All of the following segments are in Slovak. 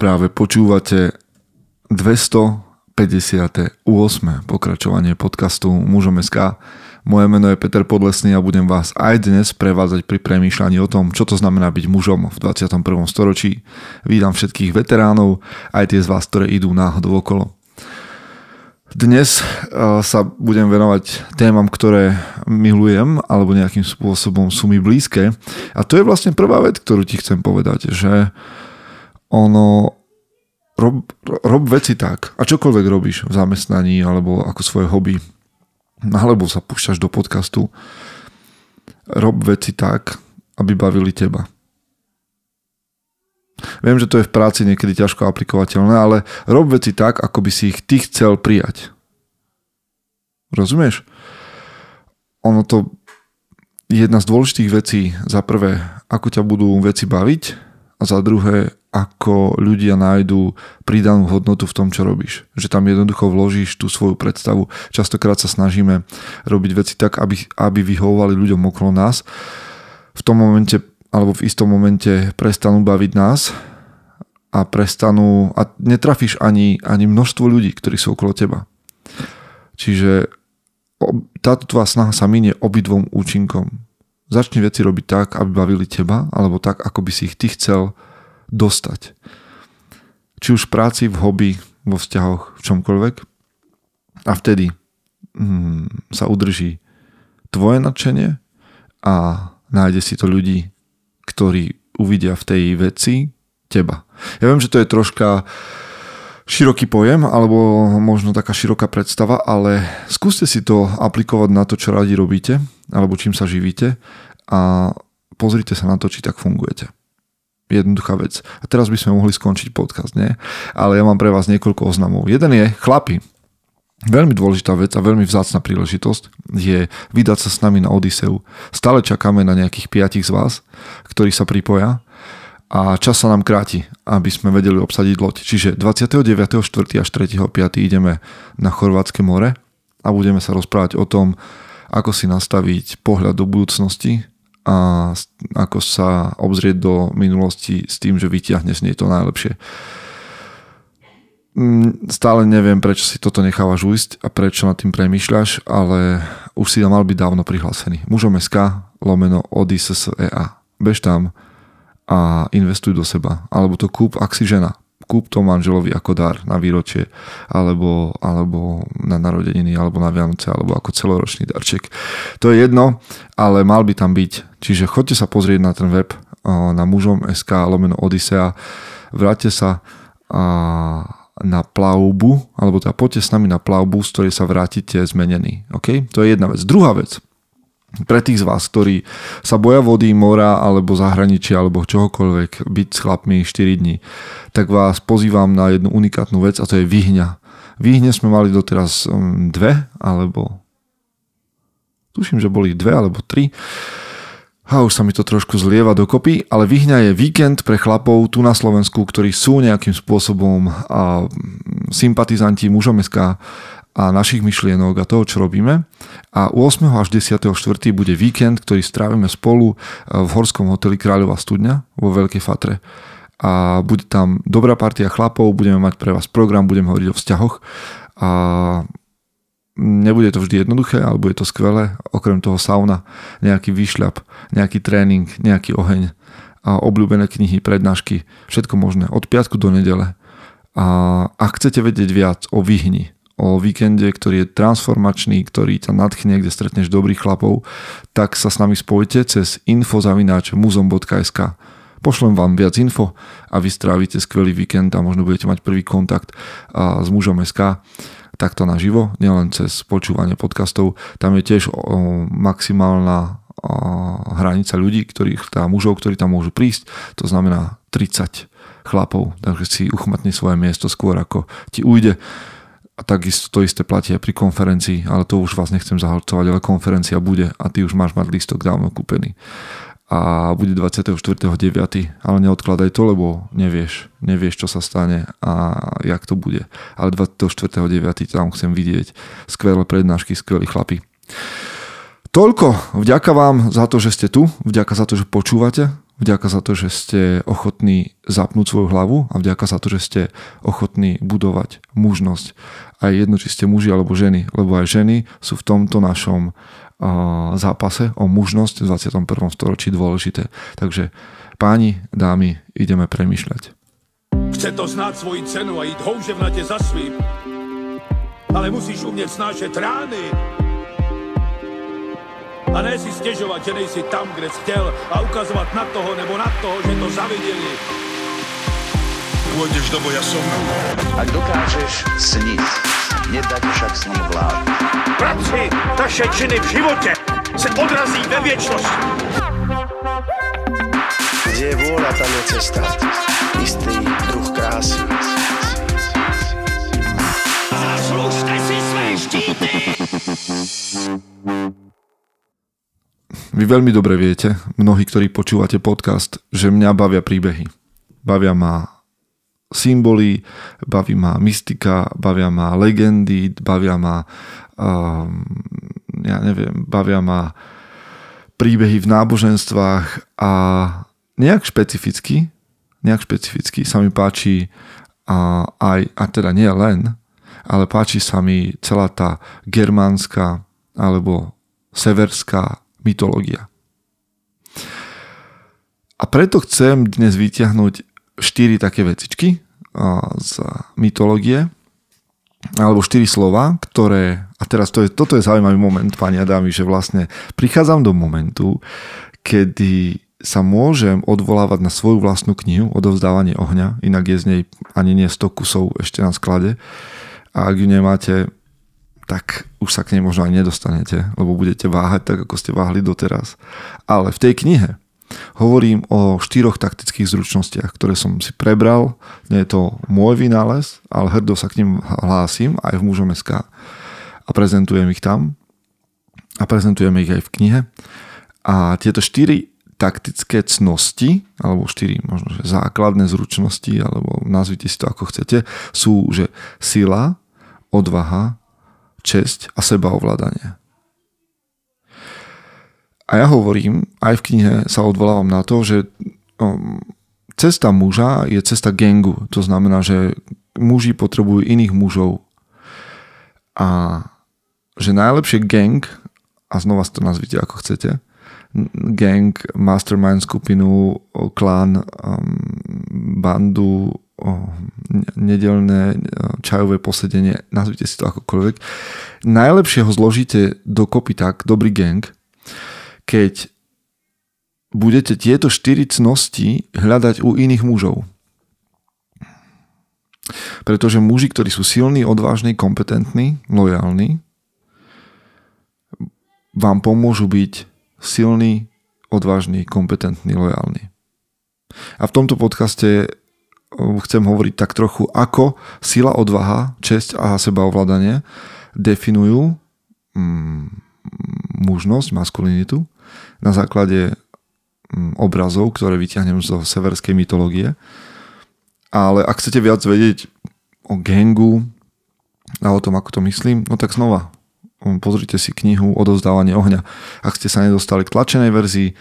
Práve počúvate 258. pokračovanie podcastu Mužom. Moje meno je Peter Podlesný a budem vás aj dnes prevádzať pri premýšľaní o tom, čo to znamená byť mužom v 21. storočí. Vítam všetkých veteránov, aj tie z vás, ktoré idú náhodou okolo. Dnes eh, sa budem venovať témam, ktoré milujem alebo nejakým spôsobom sú mi blízke. A to je vlastne prvá vec, ktorú ti chcem povedať, že ono rob, rob veci tak a čokoľvek robíš v zamestnaní alebo ako svoje hobby alebo sa púšťaš do podcastu rob veci tak, aby bavili teba. Viem, že to je v práci niekedy ťažko aplikovateľné, ale rob veci tak, ako by si ich ty chcel prijať. Rozumieš? Ono to je jedna z dôležitých vecí. Za prvé, ako ťa budú veci baviť a za druhé, ako ľudia nájdú pridanú hodnotu v tom, čo robíš. Že tam jednoducho vložíš tú svoju predstavu. Častokrát sa snažíme robiť veci tak, aby, aby vyhovovali ľuďom okolo nás. V tom momente, alebo v istom momente prestanú baviť nás a prestanú a netrafíš ani, ani množstvo ľudí, ktorí sú okolo teba. Čiže táto tvoja snaha sa minie obidvom účinkom. Začni veci robiť tak, aby bavili teba, alebo tak, ako by si ich ty chcel dostať. Či už v práci, v hobby, vo vzťahoch, v čomkoľvek. A vtedy hmm, sa udrží tvoje nadšenie a nájde si to ľudí, ktorí uvidia v tej veci teba. Ja viem, že to je troška široký pojem, alebo možno taká široká predstava, ale skúste si to aplikovať na to, čo radi robíte, alebo čím sa živíte a pozrite sa na to, či tak fungujete jednoduchá vec. A teraz by sme mohli skončiť podcast, nie? Ale ja mám pre vás niekoľko oznamov. Jeden je, chlapi, Veľmi dôležitá vec a veľmi vzácna príležitosť je vydať sa s nami na Odiseu. Stále čakáme na nejakých piatich z vás, ktorí sa pripoja a čas sa nám kráti, aby sme vedeli obsadiť loď. Čiže 29.4. až 3.5. ideme na Chorvátske more a budeme sa rozprávať o tom, ako si nastaviť pohľad do budúcnosti, a ako sa obzrieť do minulosti s tým, že vyťahne z nej to najlepšie. Mm, stále neviem, prečo si toto nechávaš ujsť a prečo nad tým premýšľaš, ale už si tam mal byť dávno prihlásený. Mužom SK lomeno ODSSEA. Bež tam a investuj do seba. Alebo to kúp, ak si žena kúp to manželovi ako dar na výročie, alebo, alebo na narodeniny, alebo na Vianoce, alebo ako celoročný darček. To je jedno, ale mal by tam byť. Čiže choďte sa pozrieť na ten web na mužom SK lomeno Odisea, vráťte sa na plavbu, alebo teda poďte s nami na plavbu, z ktorej sa vrátite zmenený. Okay? To je jedna vec. Druhá vec pre tých z vás, ktorí sa boja vody, mora alebo zahraničia alebo čohokoľvek byť s chlapmi 4 dní, tak vás pozývam na jednu unikátnu vec a to je vyhňa. Vyhne sme mali doteraz um, dve alebo tuším, že boli dve alebo tri a už sa mi to trošku zlieva dokopy, ale Vyhňa je víkend pre chlapov tu na Slovensku, ktorí sú nejakým spôsobom a, sympatizanti mužom a našich myšlienok a toho, čo robíme. A 8. až 10. 4. bude víkend, ktorý strávime spolu e, v horskom hoteli Kráľová studňa vo Veľkej Fatre. A bude tam dobrá partia chlapov, budeme mať pre vás program, budeme hovoriť o vzťahoch. A nebude to vždy jednoduché, ale bude to skvelé. Okrem toho sauna, nejaký výšľap, nejaký tréning, nejaký oheň a obľúbené knihy, prednášky, všetko možné, od piatku do nedele. A ak chcete vedieť viac o vyhni, o víkende, ktorý je transformačný, ktorý ťa nadchne, kde stretneš dobrých chlapov, tak sa s nami spojite cez infozavináč.muzom.sk Pošlem vám viac info a vy strávite skvelý víkend a možno budete mať prvý kontakt s mužom SK takto naživo, nielen cez počúvanie podcastov. Tam je tiež maximálna hranica ľudí, ktorých, teda mužov, ktorí tam môžu prísť, to znamená 30 chlapov, takže si uchmatni svoje miesto skôr ako ti ujde. A takisto to isté platí aj pri konferencii, ale to už vás nechcem zahalcovať, ale konferencia bude a ty už máš mať listok dávno kúpený. A bude 24.9. Ale neodkladaj to, lebo nevieš, nevieš, čo sa stane a jak to bude. Ale 24.9. tam chcem vidieť skvelé prednášky, skvelí chlapi. Toľko. Vďaka vám za to, že ste tu. Vďaka za to, že počúvate. vďaka za to, že ste ochotní zapnúť svoju hlavu a vďaka za to, že ste ochotní budovať mužnosť. Aj jedno, či ste muži alebo ženy, lebo aj ženy sú v tomto našom zápase o mužnosť v 21. storočí dôležité. Takže páni, dámy, ideme premyšľať. Chce to znát svoji cenu a jít houževnatě za svým. Ale musíš umět snášet rány. A ne si stěžovat, že nejsi tam, kde jsi chtěl a ukazovat na toho nebo na toho, že to zaviděli. Pôjdeš do boja som. Ak dokážeš sniť, nedať však sním vlád. Práci, taše činy v životě se odrazí ve věčnosti. Kde je vôľa, tam je cesta. Istý druh krásy. Zaslužte si své štíty! Vy veľmi dobre viete, mnohí, ktorí počúvate podcast, že mňa bavia príbehy. Bavia ma symboly, baví ma mystika, bavia ma legendy, bavia ma um, ja neviem, bavia ma príbehy v náboženstvách a nejak špecificky, nejak špecificky sa mi páči a, aj, a teda nie len, ale páči sa mi celá tá germánska alebo severská mytológia. A preto chcem dnes vyťahnuť štyri také vecičky z mytológie, alebo štyri slova, ktoré, a teraz to je, toto je zaujímavý moment, pani a dámy, že vlastne prichádzam do momentu, kedy sa môžem odvolávať na svoju vlastnú knihu Odovzdávanie ohňa, inak je z nej ani nie 100 kusov ešte na sklade a ak ju nemáte, tak už sa k nej možno aj nedostanete, lebo budete váhať tak, ako ste váhli doteraz. Ale v tej knihe hovorím o štyroch taktických zručnostiach, ktoré som si prebral. Nie je to môj vynález, ale hrdo sa k ním hlásim aj v mužom SK a prezentujem ich tam a prezentujeme ich aj v knihe. A tieto štyri taktické cnosti, alebo štyri možno že základné zručnosti, alebo nazvite si to ako chcete, sú, že sila, odvaha, česť a sebaovládanie. A ja hovorím, aj v knihe sa odvolávam na to, že um, cesta muža je cesta gengu. To znamená, že muži potrebujú iných mužov. A že najlepšie gang, a znova si to nazvite ako chcete, gang, mastermind skupinu, klan, um, bandu, nedelné čajové posedenie, nazvite si to akokoľvek. Najlepšie ho zložíte dokopy tak, dobrý gang, keď budete tieto štyri cnosti hľadať u iných mužov. Pretože muži, ktorí sú silní, odvážni, kompetentní, lojálni, vám pomôžu byť silní, odvážni, kompetentní, lojálni. A v tomto podcaste chcem hovoriť tak trochu, ako sila, odvaha, česť a sebaovládanie definujú mm, mužnosť, maskulinitu na základe mm, obrazov, ktoré vyťahnem zo severskej mytológie. Ale ak chcete viac vedieť o gangu a o tom, ako to myslím, no tak znova mm, pozrite si knihu Odovzdávanie ohňa. Ak ste sa nedostali k tlačenej verzii,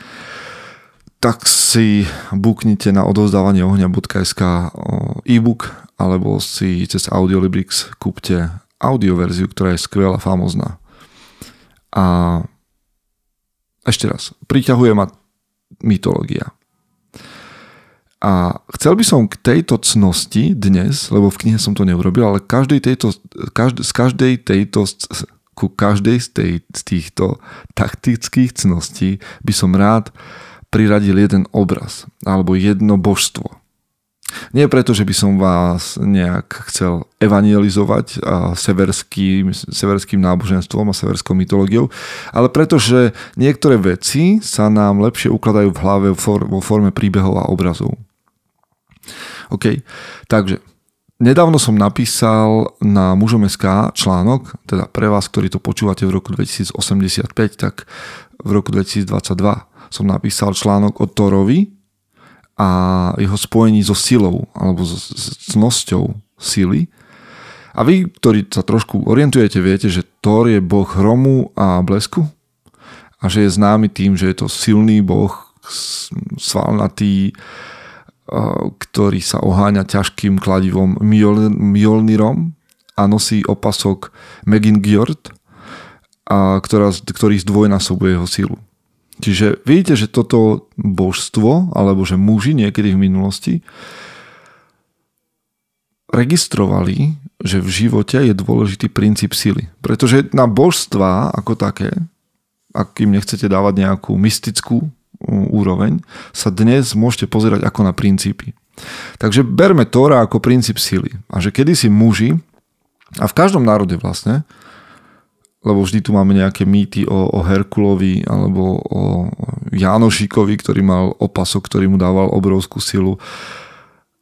tak si buknite na odovzdávanie ohňa.sk e-book alebo si cez Audiolibrix kúpte audioverziu, ktorá je skvelá, famozná. A ešte raz, priťahuje ma mytológia. A chcel by som k tejto cnosti dnes, lebo v knihe som to neurobil, ale každej tejto, každ, z každej tejto, ku každej z, tej, z týchto taktických cností by som rád priradil jeden obraz alebo jedno božstvo. Nie preto, že by som vás nejak chcel evangelizovať severským, severským náboženstvom a severskou mytológiou, ale preto, že niektoré veci sa nám lepšie ukladajú v hlave vo forme príbehov a obrazov. OK, takže nedávno som napísal na mužom SK článok, teda pre vás, ktorí to počúvate v roku 2085, tak v roku 2022 som napísal článok o Torovi a jeho spojení so silou alebo s, s cnosťou sily. A vy, ktorí sa trošku orientujete, viete, že Thor je boh hromu a blesku a že je známy tým, že je to silný boh svalnatý, ktorý sa oháňa ťažkým kladivom Mjol- Mjolnirom a nosí opasok Megingjord, ktorý zdvojnásobuje jeho silu. Čiže vidíte, že toto božstvo, alebo že muži niekedy v minulosti registrovali, že v živote je dôležitý princíp sily. Pretože na božstva ako také, ak im nechcete dávať nejakú mystickú úroveň, sa dnes môžete pozerať ako na princípy. Takže berme Tóra ako princíp sily. A že kedysi muži, a v každom národe vlastne, lebo vždy tu máme nejaké mýty o, o Herkulovi alebo o Jánošikovi, ktorý mal opasok, ktorý mu dával obrovskú silu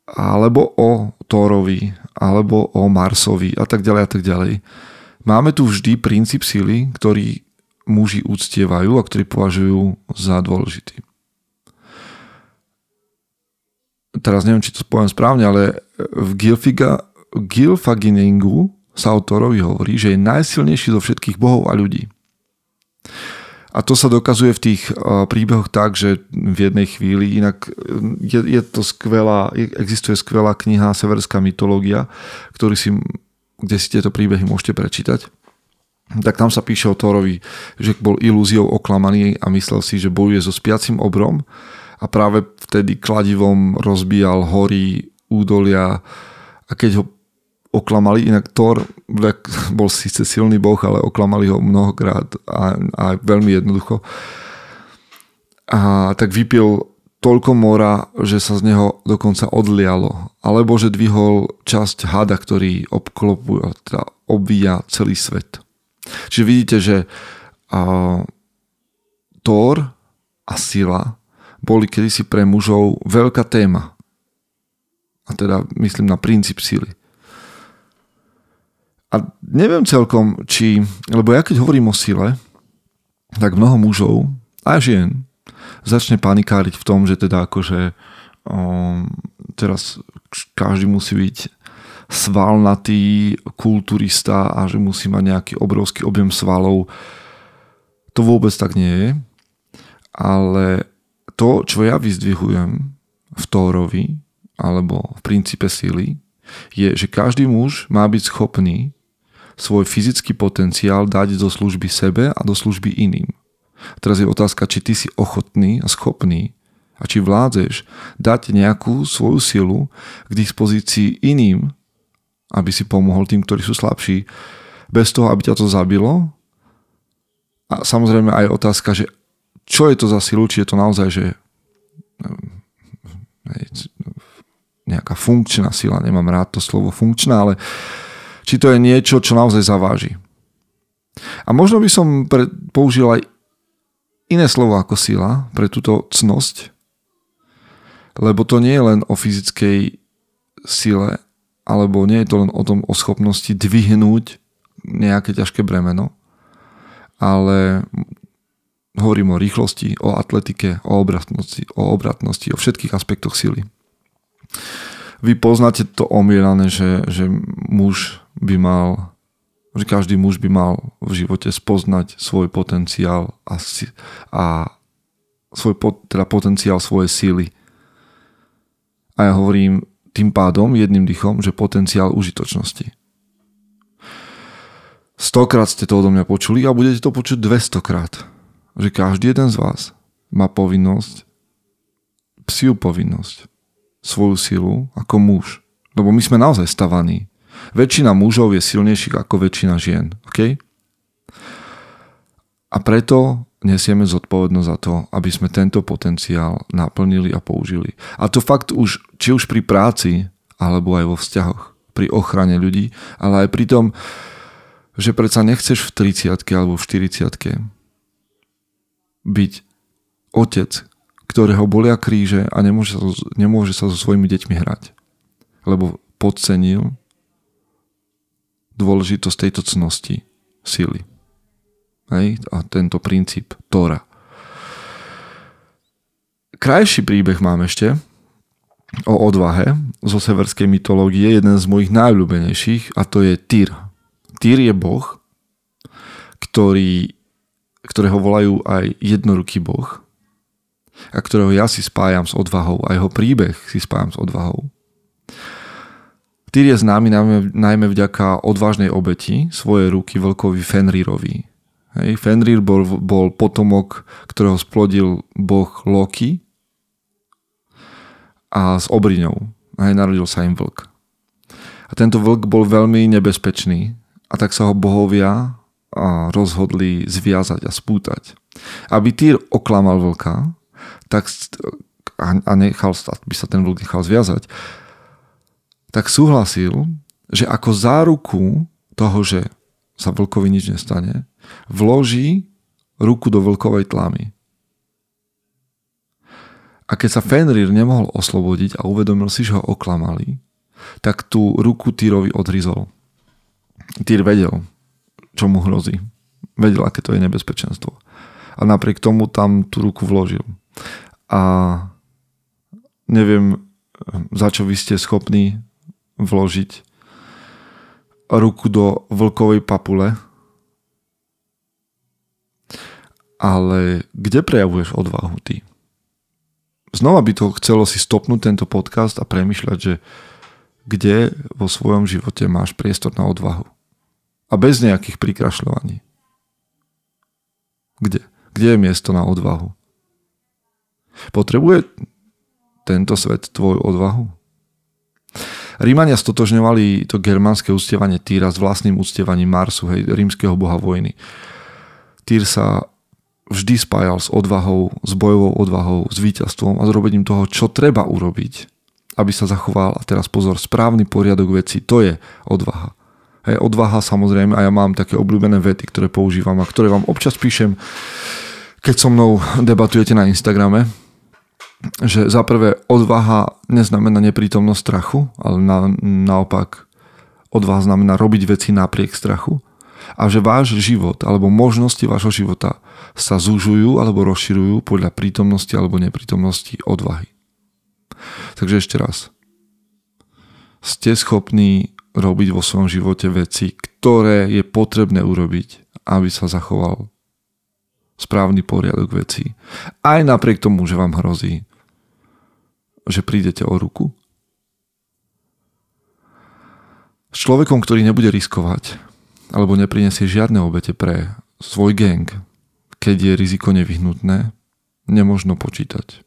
alebo o Thorovi, alebo o Marsovi a tak ďalej a tak ďalej. Máme tu vždy princíp sily, ktorý muži uctievajú a ktorý považujú za dôležitý. Teraz neviem, či to poviem správne, ale v Gilfiga, Gilfaginingu sa autorovi hovorí, že je najsilnejší zo všetkých bohov a ľudí. A to sa dokazuje v tých príbehoch tak, že v jednej chvíli, inak je, je to skvelá, existuje skvelá kniha Severská mytológia, ktorý si, kde si tieto príbehy môžete prečítať. Tak tam sa píše o Thorovi, že bol ilúziou oklamaný a myslel si, že bojuje so spiacim obrom a práve vtedy kladivom rozbíjal hory, údolia a keď ho oklamali, inak Thor bol síce silný boh, ale oklamali ho mnohokrát a, a veľmi jednoducho. A tak vypil toľko mora, že sa z neho dokonca odlialo. Alebo že dvihol časť hada, ktorý obklopuje, teda obvíja celý svet. Čiže vidíte, že a, Thor a sila boli kedysi pre mužov veľká téma. A teda myslím na princíp sily. A neviem celkom, či, lebo ja keď hovorím o sile, tak mnoho mužov a žien začne panikáriť v tom, že teda akože um, teraz každý musí byť svalnatý kulturista a že musí mať nejaký obrovský objem svalov. To vôbec tak nie je. Ale to, čo ja vyzdvihujem v Tórovi alebo v princípe síly, je, že každý muž má byť schopný svoj fyzický potenciál dať do služby sebe a do služby iným. Teraz je otázka, či ty si ochotný a schopný a či vládzeš dať nejakú svoju silu k dispozícii iným, aby si pomohol tým, ktorí sú slabší, bez toho, aby ťa to zabilo. A samozrejme aj otázka, že čo je to za silu, či je to naozaj, že nejaká funkčná sila, nemám rád to slovo funkčná, ale či to je niečo, čo naozaj zaváži. A možno by som pre, použil aj iné slovo ako sila pre túto cnosť, lebo to nie je len o fyzickej sile, alebo nie je to len o tom o schopnosti dvihnúť nejaké ťažké bremeno, ale hovorím o rýchlosti, o atletike, o obratnosti, o obratnosti, o všetkých aspektoch sily. Vy poznáte to omielané, že, že muž by mal, že každý muž by mal v živote spoznať svoj potenciál a, a svoj teda potenciál svojej síly. A ja hovorím tým pádom jedným dychom, že potenciál užitočnosti. Stokrát ste to odo mňa počuli a budete to počuť 200 krát. Že každý jeden z vás má povinnosť, psiu povinnosť, svoju silu ako muž. Lebo my sme naozaj stavaní Väčšina mužov je silnejších ako väčšina žien. Okay? A preto nesieme zodpovednosť za to, aby sme tento potenciál naplnili a použili. A to fakt už, či už pri práci, alebo aj vo vzťahoch, pri ochrane ľudí, ale aj pri tom, že predsa nechceš v 30 alebo v 40 byť otec, ktorého bolia kríže a nemôže sa, nemôže sa so svojimi deťmi hrať. Lebo podcenil dôležitosť tejto cnosti sily. Hej? A tento princíp Tóra. Krajší príbeh mám ešte o odvahe zo severskej mytológie, jeden z mojich najľúbenejších a to je Tyr. Tyr je boh, ktorý, ktorého volajú aj jednoruký boh a ktorého ja si spájam s odvahou a jeho príbeh si spájam s odvahou. Týr je známy najmä, najmä vďaka odvážnej obeti svojej ruky vlkovi Fenrirovi. Hej, Fenrir bol, bol potomok, ktorého splodil boh Loki a s obriňou. Hej, narodil sa im vlk. A tento vlk bol veľmi nebezpečný a tak sa ho bohovia rozhodli zviazať a spútať. Aby Týr oklamal vlka tak, a nechal, aby sa ten vlk nechal zviazať, tak súhlasil, že ako záruku toho, že sa vlkovi nič nestane, vloží ruku do vlkovej tlamy. A keď sa Fenrir nemohol oslobodiť a uvedomil si, že ho oklamali, tak tú ruku Týrovi odrizol. Týr vedel, čo mu hrozí. Vedel, aké to je nebezpečenstvo. A napriek tomu tam tú ruku vložil. A neviem, za čo vy ste schopní vložiť ruku do vlkovej papule, ale kde prejavuješ odvahu ty? Znova by to chcelo si stopnúť tento podcast a premyšľať, že kde vo svojom živote máš priestor na odvahu. A bez nejakých prikrašľovaní. Kde? Kde je miesto na odvahu? Potrebuje tento svet tvoju odvahu? Rímania stotožňovali to germánske uctievanie Týra s vlastným uctievaním Marsu, hej, rímskeho boha vojny. Týr sa vždy spájal s odvahou, s bojovou odvahou, s víťazstvom a s robením toho, čo treba urobiť, aby sa zachoval, a teraz pozor, správny poriadok veci, to je odvaha. Hej, odvaha samozrejme, a ja mám také obľúbené vety, ktoré používam a ktoré vám občas píšem, keď so mnou debatujete na Instagrame, že za prvé odvaha neznamená neprítomnosť strachu, ale na, naopak odvaha znamená robiť veci napriek strachu a že váš život alebo možnosti vášho života sa zužujú alebo rozširujú podľa prítomnosti alebo neprítomnosti odvahy. Takže ešte raz. Ste schopní robiť vo svojom živote veci, ktoré je potrebné urobiť, aby sa zachoval správny poriadok vecí. Aj napriek tomu, že vám hrozí, že prídete o ruku. S človekom, ktorý nebude riskovať alebo neprinesie žiadne obete pre svoj gang, keď je riziko nevyhnutné, nemožno počítať.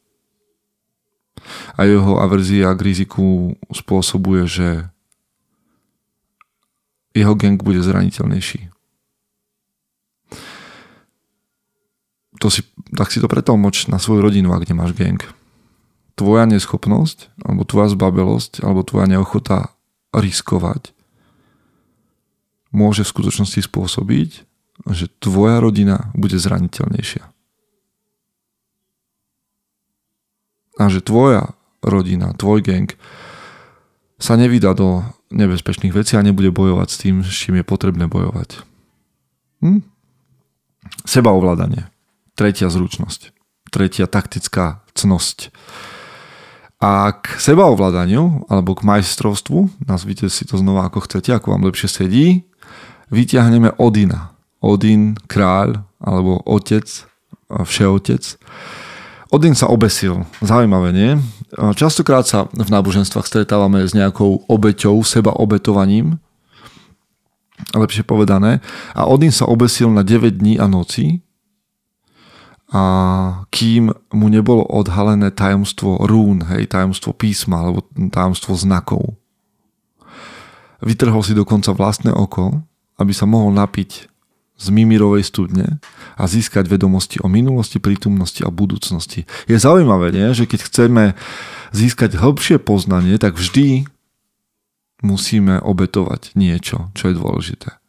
A jeho averzia k riziku spôsobuje, že jeho gang bude zraniteľnejší. To si, tak si to pretlmoč na svoju rodinu, ak nemáš gang tvoja neschopnosť, alebo tvoja zbabelosť, alebo tvoja neochota riskovať môže v skutočnosti spôsobiť, že tvoja rodina bude zraniteľnejšia. A že tvoja rodina, tvoj gang sa nevydá do nebezpečných vecí a nebude bojovať s tým, s čím je potrebné bojovať. Hm? Sebaovládanie. Tretia zručnosť. Tretia taktická cnosť. A k sebaovládaniu alebo k majstrovstvu, nazvite si to znova ako chcete, ako vám lepšie sedí, vyťahneme Odina. Odin, kráľ alebo otec, všeotec. Odin sa obesil. Zaujímavé, nie? Častokrát sa v náboženstvách stretávame s nejakou obeťou, seba obetovaním, lepšie povedané. A Odin sa obesil na 9 dní a noci, a kým mu nebolo odhalené tajomstvo rún, hej, tajomstvo písma alebo tajomstvo znakov. Vytrhol si dokonca vlastné oko, aby sa mohol napiť z Mimirovej studne a získať vedomosti o minulosti, prítomnosti a budúcnosti. Je zaujímavé, nie? že keď chceme získať hĺbšie poznanie, tak vždy musíme obetovať niečo, čo je dôležité.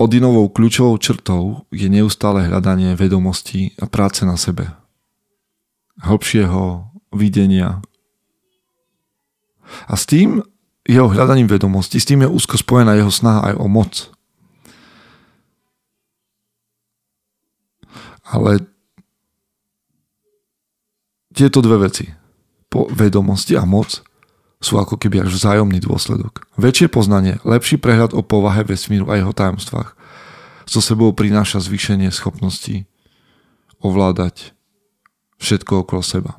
Odinovou kľúčovou črtou je neustále hľadanie vedomostí a práce na sebe. Hĺbšieho videnia. A s tým jeho hľadaním vedomostí, s tým je úzko spojená jeho snaha aj o moc. Ale tieto dve veci, po vedomosti a moc, sú ako keby až vzájomný dôsledok. Väčšie poznanie, lepší prehľad o povahe vesmíru a jeho tajomstvách so sebou prináša zvýšenie schopností ovládať všetko okolo seba.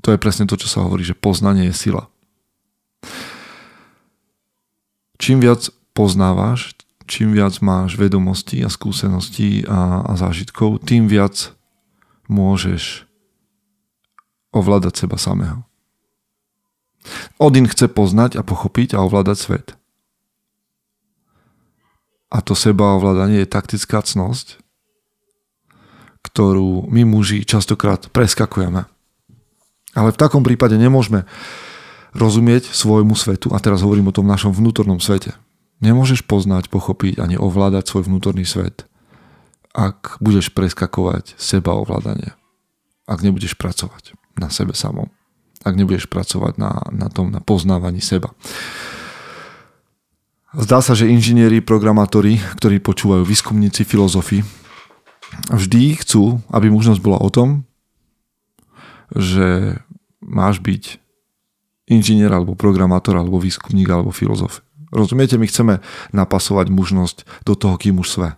To je presne to, čo sa hovorí, že poznanie je sila. Čím viac poznávaš, čím viac máš vedomostí a skúseností a, a zážitkov, tým viac môžeš ovládať seba samého. Odin chce poznať a pochopiť a ovládať svet. A to seba ovládanie je taktická cnosť, ktorú my muži častokrát preskakujeme. Ale v takom prípade nemôžeme rozumieť svojmu svetu, a teraz hovorím o tom našom vnútornom svete. Nemôžeš poznať, pochopiť ani ovládať svoj vnútorný svet, ak budeš preskakovať seba ovládanie. Ak nebudeš pracovať na sebe samom. Ak nebudeš pracovať na, na tom, na poznávaní seba. Zdá sa, že inžinieri, programátori, ktorí počúvajú výskumníci, filozofi, vždy chcú, aby možnosť bola o tom, že máš byť inžinier alebo programátor alebo výskumník alebo filozof. Rozumiete, my chceme napasovať mužnosť do toho, kým už sme.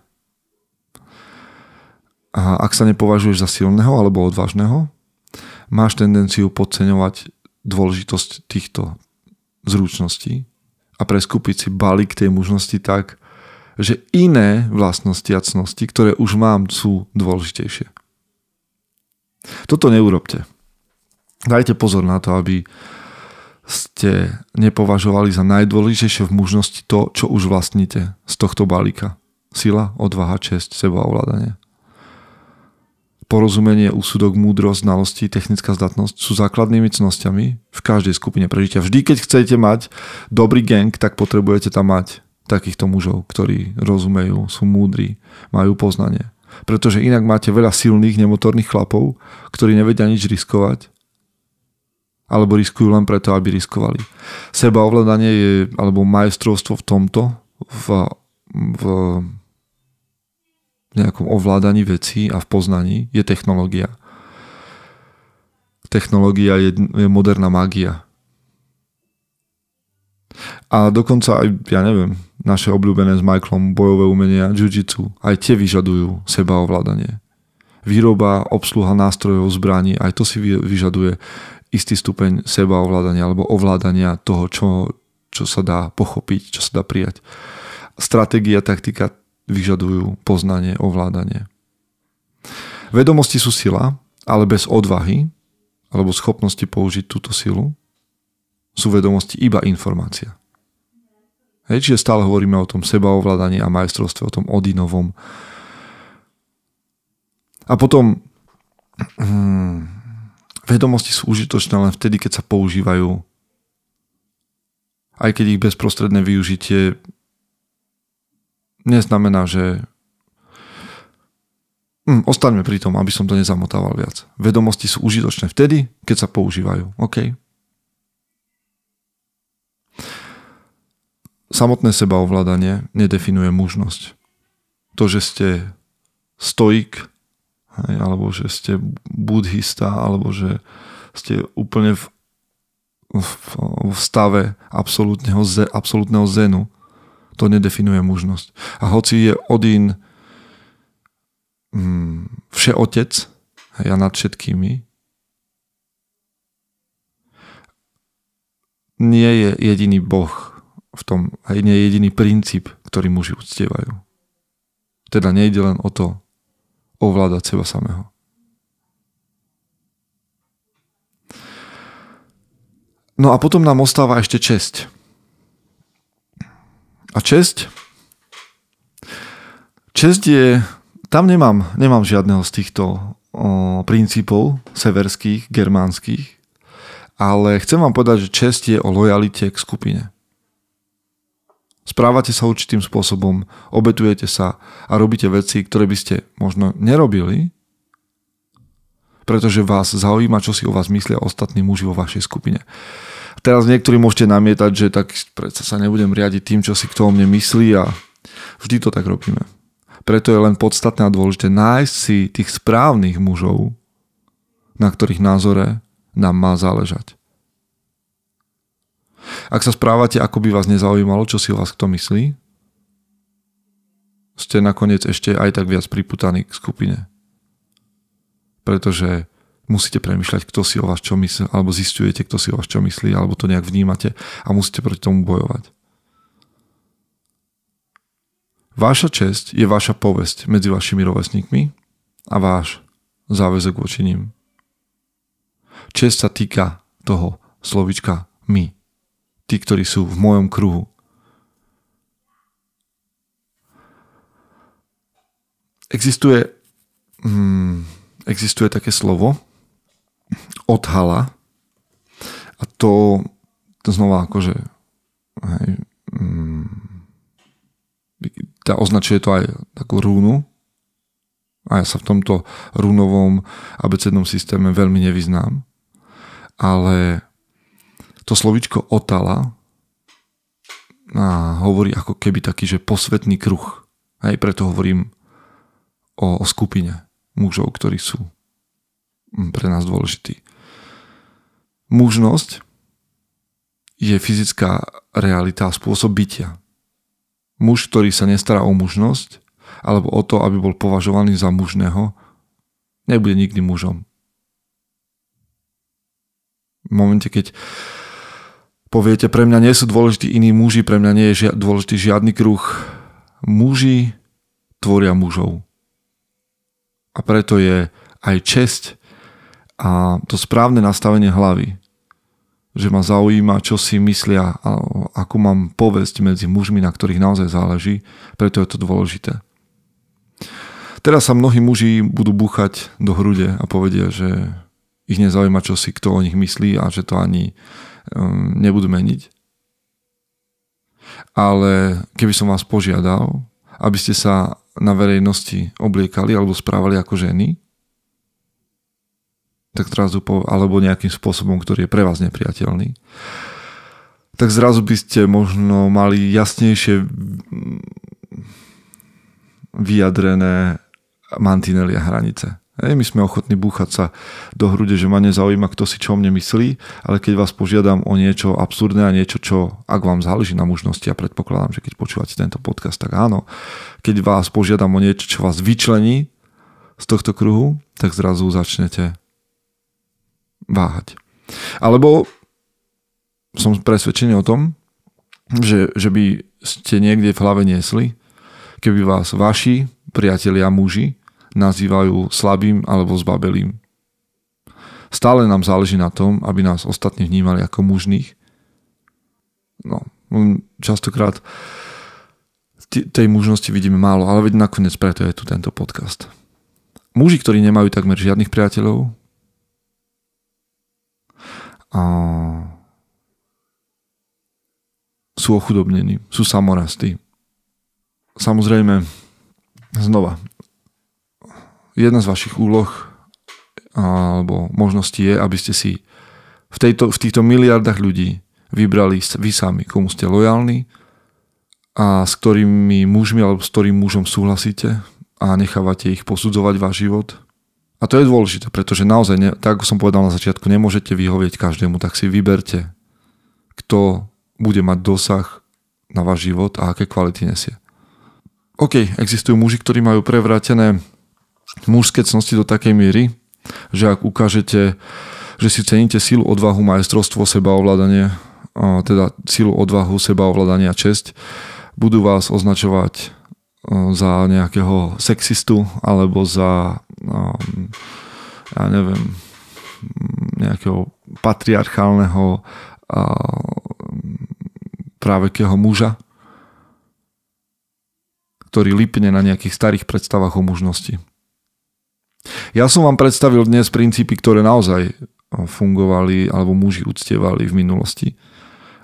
A ak sa nepovažuješ za silného alebo odvážneho, máš tendenciu podceňovať dôležitosť týchto zručností a preskúpiť si balík tej mužnosti tak, že iné vlastnosti a cnosti, ktoré už mám, sú dôležitejšie. Toto neurobte. Dajte pozor na to, aby ste nepovažovali za najdôležitejšie v mužnosti to, čo už vlastníte z tohto balíka. Sila, odvaha, česť, seba ovládanie. Porozumenie, úsudok, múdrosť, znalosti, technická zdatnosť sú základnými cnosťami v každej skupine prežitia. Vždy, keď chcete mať dobrý gang, tak potrebujete tam mať takýchto mužov, ktorí rozumejú, sú múdri, majú poznanie. Pretože inak máte veľa silných, nemotorných chlapov, ktorí nevedia nič riskovať alebo riskujú len preto, aby riskovali. Seba ovládanie je, alebo majstrovstvo v tomto, v, v nejakom ovládaní vecí a v poznaní je technológia. Technológia je, je moderná magia. A dokonca aj, ja neviem, naše obľúbené s Michaelom bojové umenia, jiu-jitsu, aj tie vyžadujú seba ovládanie. Výroba, obsluha nástrojov, zbraní, aj to si vyžaduje istý stupeň seba ovládania alebo ovládania toho, čo, čo sa dá pochopiť, čo sa dá prijať. Stratégia, taktika vyžadujú poznanie, ovládanie. Vedomosti sú sila, ale bez odvahy alebo schopnosti použiť túto silu sú vedomosti iba informácia. Hej, čiže stále hovoríme o tom sebaovládaní a majstrovstve, o tom Odinovom. A potom hmm, vedomosti sú užitočné len vtedy, keď sa používajú. Aj keď ich bezprostredné využitie neznamená, že hm, ostaňme pri tom, aby som to nezamotával viac. Vedomosti sú užitočné vtedy, keď sa používajú. OK? Samotné sebaovládanie nedefinuje mužnosť. To, že ste stoik, alebo že ste buddhista, alebo že ste úplne v, v, v stave absolútneho, absolútneho zenu. To nedefinuje mužnosť. A hoci je Odín mm, všeotec hej, a nad všetkými, nie je jediný boh v tom, aj nie je jediný princíp, ktorý muži uctievajú. Teda nejde len o to, ovládať seba samého. No a potom nám ostáva ešte česť. A česť? Česť je... Tam nemám, nemám žiadneho z týchto o, princípov severských, germánskych, ale chcem vám povedať, že česť je o lojalite k skupine. Správate sa určitým spôsobom, obetujete sa a robíte veci, ktoré by ste možno nerobili, pretože vás zaujíma, čo si o vás myslia ostatní muži vo vašej skupine. Teraz niektorí môžete namietať, že tak predsa sa nebudem riadiť tým, čo si kto o mne myslí a vždy to tak robíme. Preto je len podstatné a dôležité nájsť si tých správnych mužov, na ktorých názore nám má záležať. Ak sa správate, ako by vás nezaujímalo, čo si o vás kto myslí, ste nakoniec ešte aj tak viac priputaní k skupine. pretože musíte premyšľať, kto si o vás čo myslí, alebo zistujete, kto si o vás čo myslí, alebo to nejak vnímate a musíte proti tomu bojovať. Váša česť je vaša povesť medzi vašimi rovesníkmi a váš záväzok voči ním. Česť sa týka toho slovička my. Tí, ktorí sú v mojom kruhu. Existuje, hmm, existuje také slovo, odhala a to, to znova akože hej, mm, tá označuje to aj takú rúnu a ja sa v tomto rúnovom abecednom systéme veľmi nevyznám ale to slovičko otala a hovorí ako keby taký, že posvetný kruh. Hej, preto hovorím o, o skupine mužov, ktorí sú pre nás dôležití. Mužnosť je fyzická realita a spôsob bytia. Muž, ktorý sa nestará o mužnosť, alebo o to, aby bol považovaný za mužného, nebude nikdy mužom. V momente, keď poviete, pre mňa nie sú dôležití iní muži, pre mňa nie je dôležitý žiadny kruh. Muži tvoria mužov. A preto je aj česť a to správne nastavenie hlavy, že ma zaujíma, čo si myslia akú mám povesť medzi mužmi, na ktorých naozaj záleží, preto je to dôležité. Teraz sa mnohí muži budú búchať do hrude a povedia, že ich nezaujíma, čo si kto o nich myslí a že to ani um, nebudú meniť. Ale keby som vás požiadal, aby ste sa na verejnosti obliekali alebo správali ako ženy, tak zrazu po, alebo nejakým spôsobom, ktorý je pre vás nepriateľný, tak zrazu by ste možno mali jasnejšie vyjadrené mantinely hranice. Hej, my sme ochotní búchať sa do hrude, že ma nezaujíma, kto si čo o mne myslí, ale keď vás požiadam o niečo absurdné a niečo, čo, ak vám záleží na mužnosti, a predpokladám, že keď počúvate tento podcast, tak áno, keď vás požiadam o niečo, čo vás vyčlení z tohto kruhu, tak zrazu začnete váhať. Alebo som presvedčený o tom, že, že by ste niekde v hlave niesli, keby vás vaši priatelia muži nazývajú slabým alebo zbabelým. Stále nám záleží na tom, aby nás ostatní vnímali ako mužných. No, častokrát tej mužnosti vidíme málo, ale veď nakoniec preto je tu tento podcast. Muži, ktorí nemajú takmer žiadnych priateľov, a sú ochudobnení, sú samorastí. Samozrejme, znova, jedna z vašich úloh alebo možností je, aby ste si v, tejto, v týchto miliardách ľudí vybrali vy sami, komu ste lojálni a s ktorými mužmi alebo s ktorým mužom súhlasíte a nechávate ich posudzovať váš život a to je dôležité, pretože naozaj, ne, tak ako som povedal na začiatku, nemôžete vyhovieť každému, tak si vyberte, kto bude mať dosah na váš život a aké kvality nesie. OK, existujú muži, ktorí majú prevrátené mužské cnosti do takej miery, že ak ukážete, že si ceníte sílu, odvahu, majstrovstvo, sebaovládanie, teda sílu, odvahu, sebaovládanie a česť, budú vás označovať za nejakého sexistu alebo za um, ja neviem nejakého patriarchálneho právekého muža, ktorý lipne na nejakých starých predstavách o mužnosti. Ja som vám predstavil dnes princípy, ktoré naozaj fungovali alebo muži uctievali v minulosti,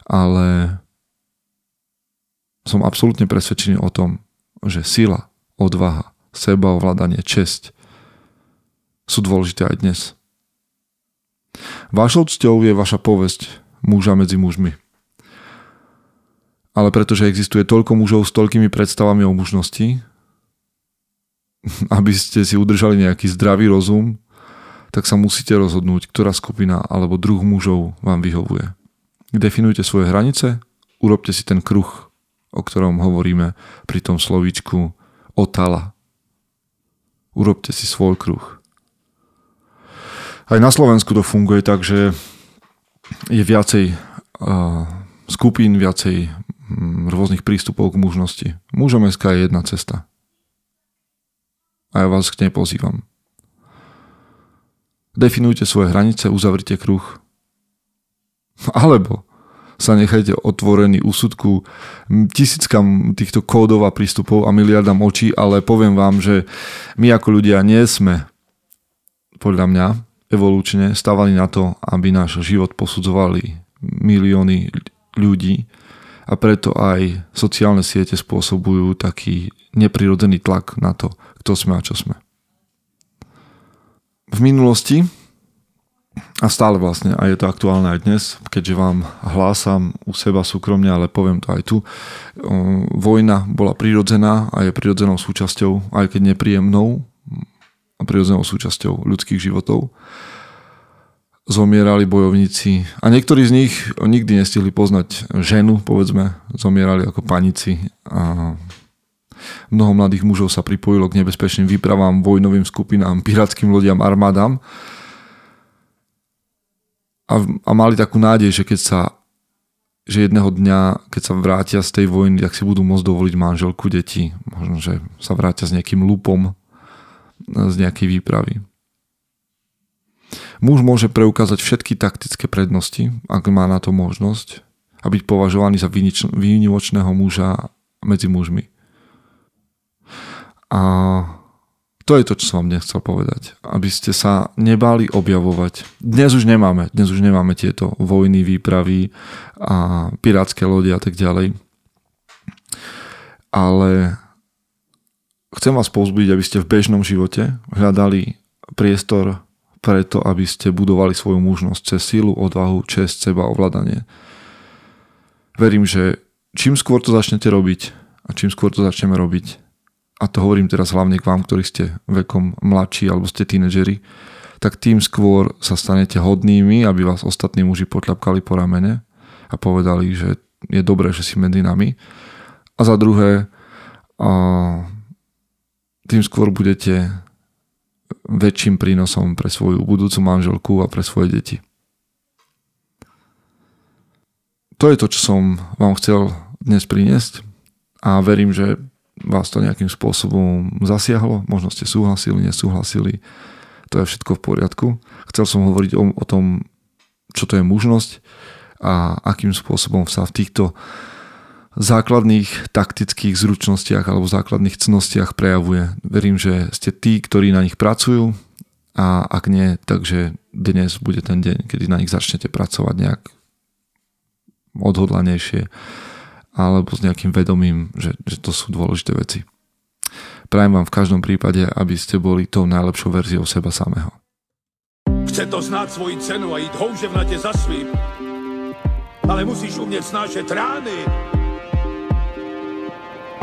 ale som absolútne presvedčený o tom, že sila, odvaha, sebaovládanie, česť sú dôležité aj dnes. Vašou cťou je vaša povesť muža medzi mužmi. Ale pretože existuje toľko mužov s toľkými predstavami o mužnosti, aby ste si udržali nejaký zdravý rozum, tak sa musíte rozhodnúť, ktorá skupina alebo druh mužov vám vyhovuje. Definujte svoje hranice, urobte si ten kruh o ktorom hovoríme pri tom slovíčku otala. Urobte si svoj kruh. Aj na Slovensku to funguje tak, že je viacej uh, skupín, viacej um, rôznych prístupov k mužnosti. Mužom SK je jedna cesta. A ja vás k nej pozývam. Definujte svoje hranice, uzavrite kruh. Alebo sa nechajte otvorený úsudku tisíckam týchto kódov a prístupov a miliardám očí, ale poviem vám, že my ako ľudia nie sme podľa mňa evolučne stávali na to, aby náš život posudzovali milióny ľudí a preto aj sociálne siete spôsobujú taký neprirodzený tlak na to, kto sme a čo sme. V minulosti a stále vlastne, a je to aktuálne aj dnes, keďže vám hlásam u seba súkromne, ale poviem to aj tu. Vojna bola prirodzená a je prirodzenou súčasťou, aj keď nepríjemnou, a prirodzenou súčasťou ľudských životov. Zomierali bojovníci a niektorí z nich nikdy nestihli poznať ženu, povedzme, zomierali ako panici a mnoho mladých mužov sa pripojilo k nebezpečným výpravám, vojnovým skupinám, pirátským lodiam, armádám a, a mali takú nádej, že keď sa že jedného dňa, keď sa vrátia z tej vojny, tak si budú môcť dovoliť manželku, deti. Možno, že sa vrátia s nejakým lupom z nejakej výpravy. Muž môže preukázať všetky taktické prednosti, ak má na to možnosť, a byť považovaný za výnimočného muža medzi mužmi. A to je to, čo som vám nechcel povedať. Aby ste sa nebali objavovať. Dnes už nemáme. Dnes už nemáme tieto vojny, výpravy a pirátske lode a tak ďalej. Ale chcem vás povzbudiť, aby ste v bežnom živote hľadali priestor preto, aby ste budovali svoju mužnosť cez sílu, odvahu, čest, seba, ovládanie. Verím, že čím skôr to začnete robiť a čím skôr to začneme robiť, a to hovorím teraz hlavne k vám, ktorí ste vekom mladší alebo ste tínedžeri, tak tým skôr sa stanete hodnými, aby vás ostatní muži potľapkali po ramene a povedali, že je dobré, že si medzi nami. A za druhé, tým skôr budete väčším prínosom pre svoju budúcu manželku a pre svoje deti. To je to, čo som vám chcel dnes priniesť a verím, že vás to nejakým spôsobom zasiahlo, možno ste súhlasili, nesúhlasili, to je všetko v poriadku. Chcel som hovoriť o, o tom, čo to je mužnosť a akým spôsobom sa v týchto základných taktických zručnostiach alebo základných cnostiach prejavuje. Verím, že ste tí, ktorí na nich pracujú a ak nie, takže dnes bude ten deň, kedy na nich začnete pracovať nejak odhodlanejšie alebo s nejakým vedomím, že, že to sú dôležité veci. Prajem vám v každom prípade, aby ste boli tou najlepšou verziou seba samého. Chce to znáť svoji cenu a ísť houževnate za svým. Ale musíš umieť snášať rány.